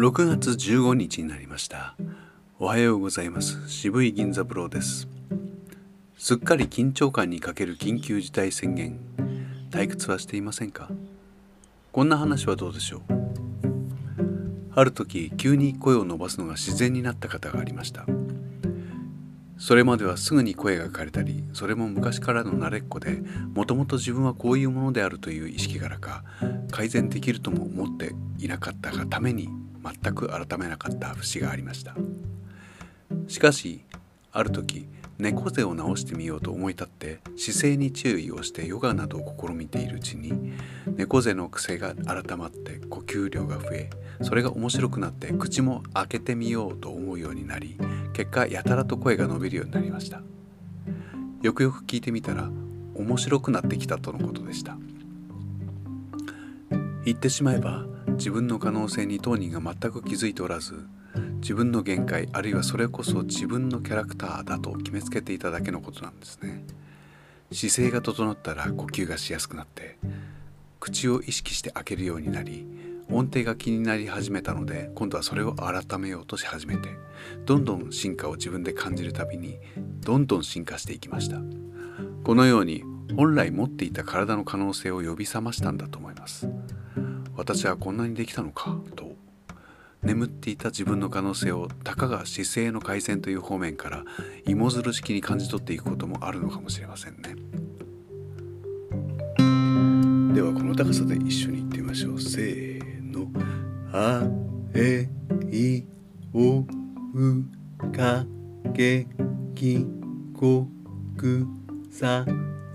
6月15日になりました。おはようございます。渋い銀座ブローです。すっかり緊張感に欠ける緊急事態宣言。退屈はしていませんか？こんな話はどうでしょう？ある時急に声を伸ばすのが自然になった方がありました。それまではすぐに声が枯れたりそれも昔からの慣れっこでもともと自分はこういうものであるという意識からか改善できるとも思っていなかったがために全く改めなかった節がありました。しかしある時猫背を直してみようと思い立って姿勢に注意をしてヨガなどを試みているうちに猫背の癖が改まって呼吸量が増えそれが面白くなって口も開けてみようと思うようになり結果やたらと声が伸びるようになりました。よくよく聞いてみたら面白くなってきたとのことでした。言ってしまえば自分の可能性に当人が全く気づいておらず自分の限界あるいはそれこそ自分のキャラクターだと決めつけていただけのことなんですね。姿勢が整ったら呼吸がしやすくなって口を意識して開けるようになり音程が気になり始めたので今度はそれを改めようとし始めてどんどん進化を自分で感じるたびにどんどん進化していきました。このように本来持っていた体の可能性を呼び覚ましたんだと思います。私はこんなにできたのかと。眠っていた自分の可能性をたかが姿勢の改善という方面から芋づる式に感じ取っていくこともあるのかもしれませんね。ではこの高さで一緒に言ってみましょう。せーの。あえいおうかけきこくさ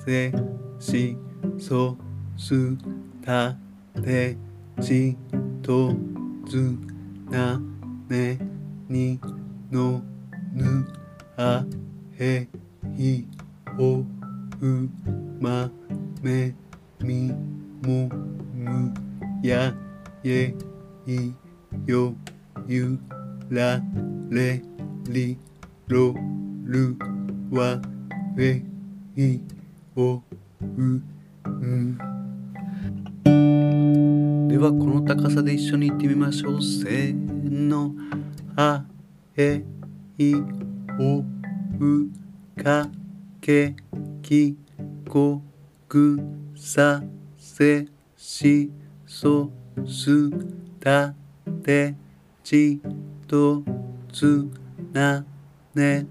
せしそすたて。ちとずなねにのぬあへいおうまめみもむやえいよゆられりろるわえいおうん。ではこの高さで一緒に言ってみましょう。せーの。あえいおうかけきこくさせしそすたてちとつなね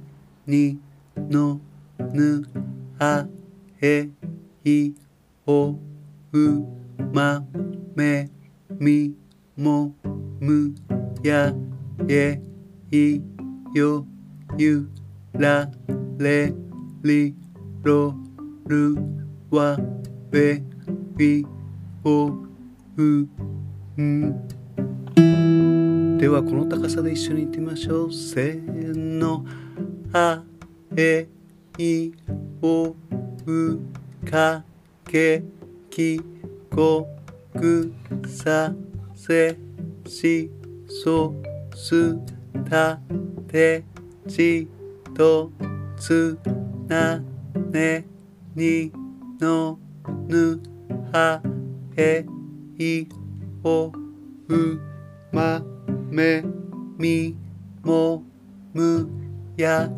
にのぬあえいおうまめ。みもむやえいよゆられりろるわべびおうん。ではこの高さで一緒に言ってみましょう。せーの。あえいおうかけきこ。くさせしそすたてちとつなねにのぬはえいおうまめみもむや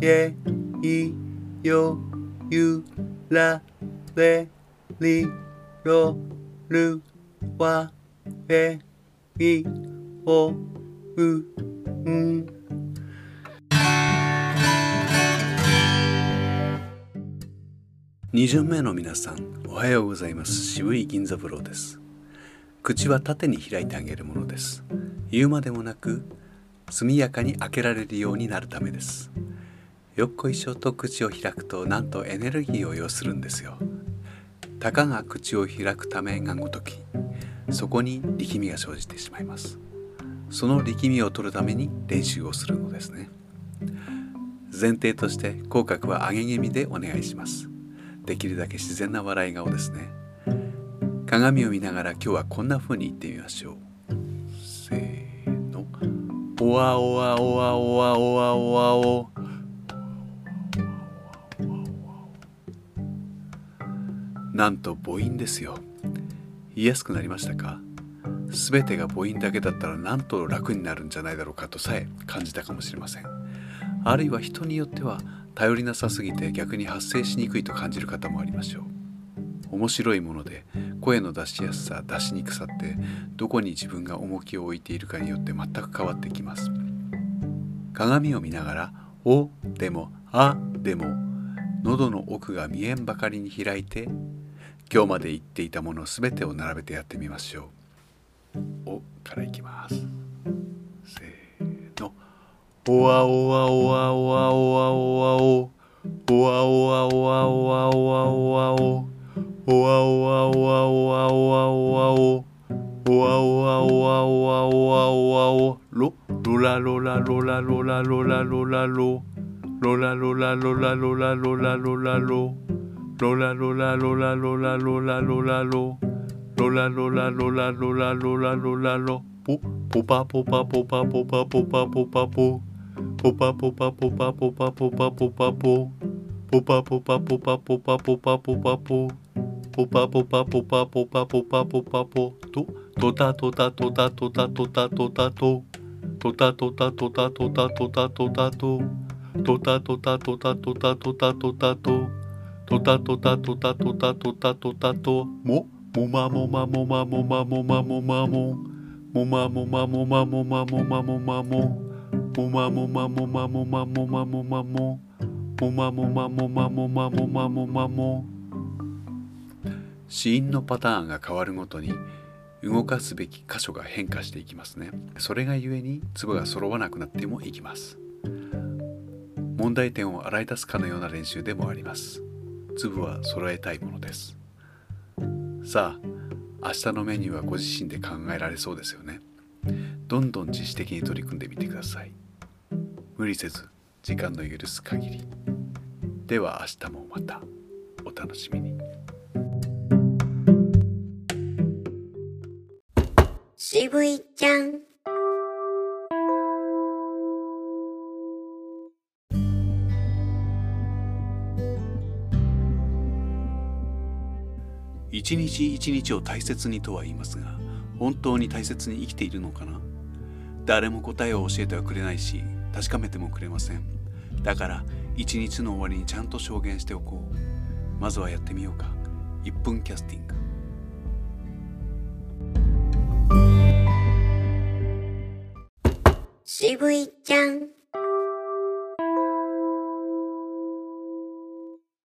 えいよゆられりろるわえいおうん2巡目の皆さんおはようございます。渋い銀座風呂です。口は縦に開いてあげるものです。言うまでもなく速やかに開けられるようになるためです。よっこいしょと口を開くとなんとエネルギーを要するんですよ。たかが口を開くためがごときそこに力みが生じてしまいます。その力みを取るために練習をするのですね。前提として口角は上げ気味でお願いします。できるだけ自然な笑い顔ですね。鏡を見ながら今日はこんな風に言ってみましょう。せーの。おわおわおわおわおわおわお。なんと母音ですよ。言いやすくなりましたか？全てが母音だけだったらなんと楽になるんじゃないだろうかとさえ感じたかもしれません。あるいは人によっては頼りなさすぎて逆に発生しにくいと感じる方もありましょう。面白いもので声の出しやすさ出しにくさってどこに自分が重きを置いているかによって全く変わってきます。鏡を見ながら「お」でも「あ」でも喉の奥が見えんばかりに開いて今日まで言っていたもの全てを並べてやってみましょう「お」からいきます。せーの「おわおわおわおわおわおわお」おわおわおわおわおわおわおおわおわおわおわおわおわおおわおわおわおわおわおわおロロラロラロラロラロラロラロロラロラロラロラロラロラロロラロラロラロラロラロラロロラロラロラロラロラロラロポポパポパポパポパポパポパポポパポパポパポパポパポパポポパポパポパポパポパポパポポパポパポパポパポパポパポとたとたとたとたとたとたと。ももまもまもまもまもまもまも。もまもまもまもまもまもまも。もまもまもまもまもまもまも。もまもまもまもまもまもまも。子音のパターンが変わるごとに動かすべき箇所が変化していきますね。それがゆえに粒が揃わなくなってもいきます。問題点を洗い出すかのような練習でもあります。粒は揃えたいものです。さあ明日のメニューはご自身で考えられそうですよね。どんどん自主的に取り組んでみてください。無理せず時間の許す限り。では明日もまた。お楽しみに。渋いちゃん。一日一日を大切にとは言いますが本当に大切に生きているのかな？誰も答えを教えてはくれないし確かめてもくれません。だから一日の終わりにちゃんと証言しておこう。まずはやってみようか。1分キャスティング。渋いちゃん。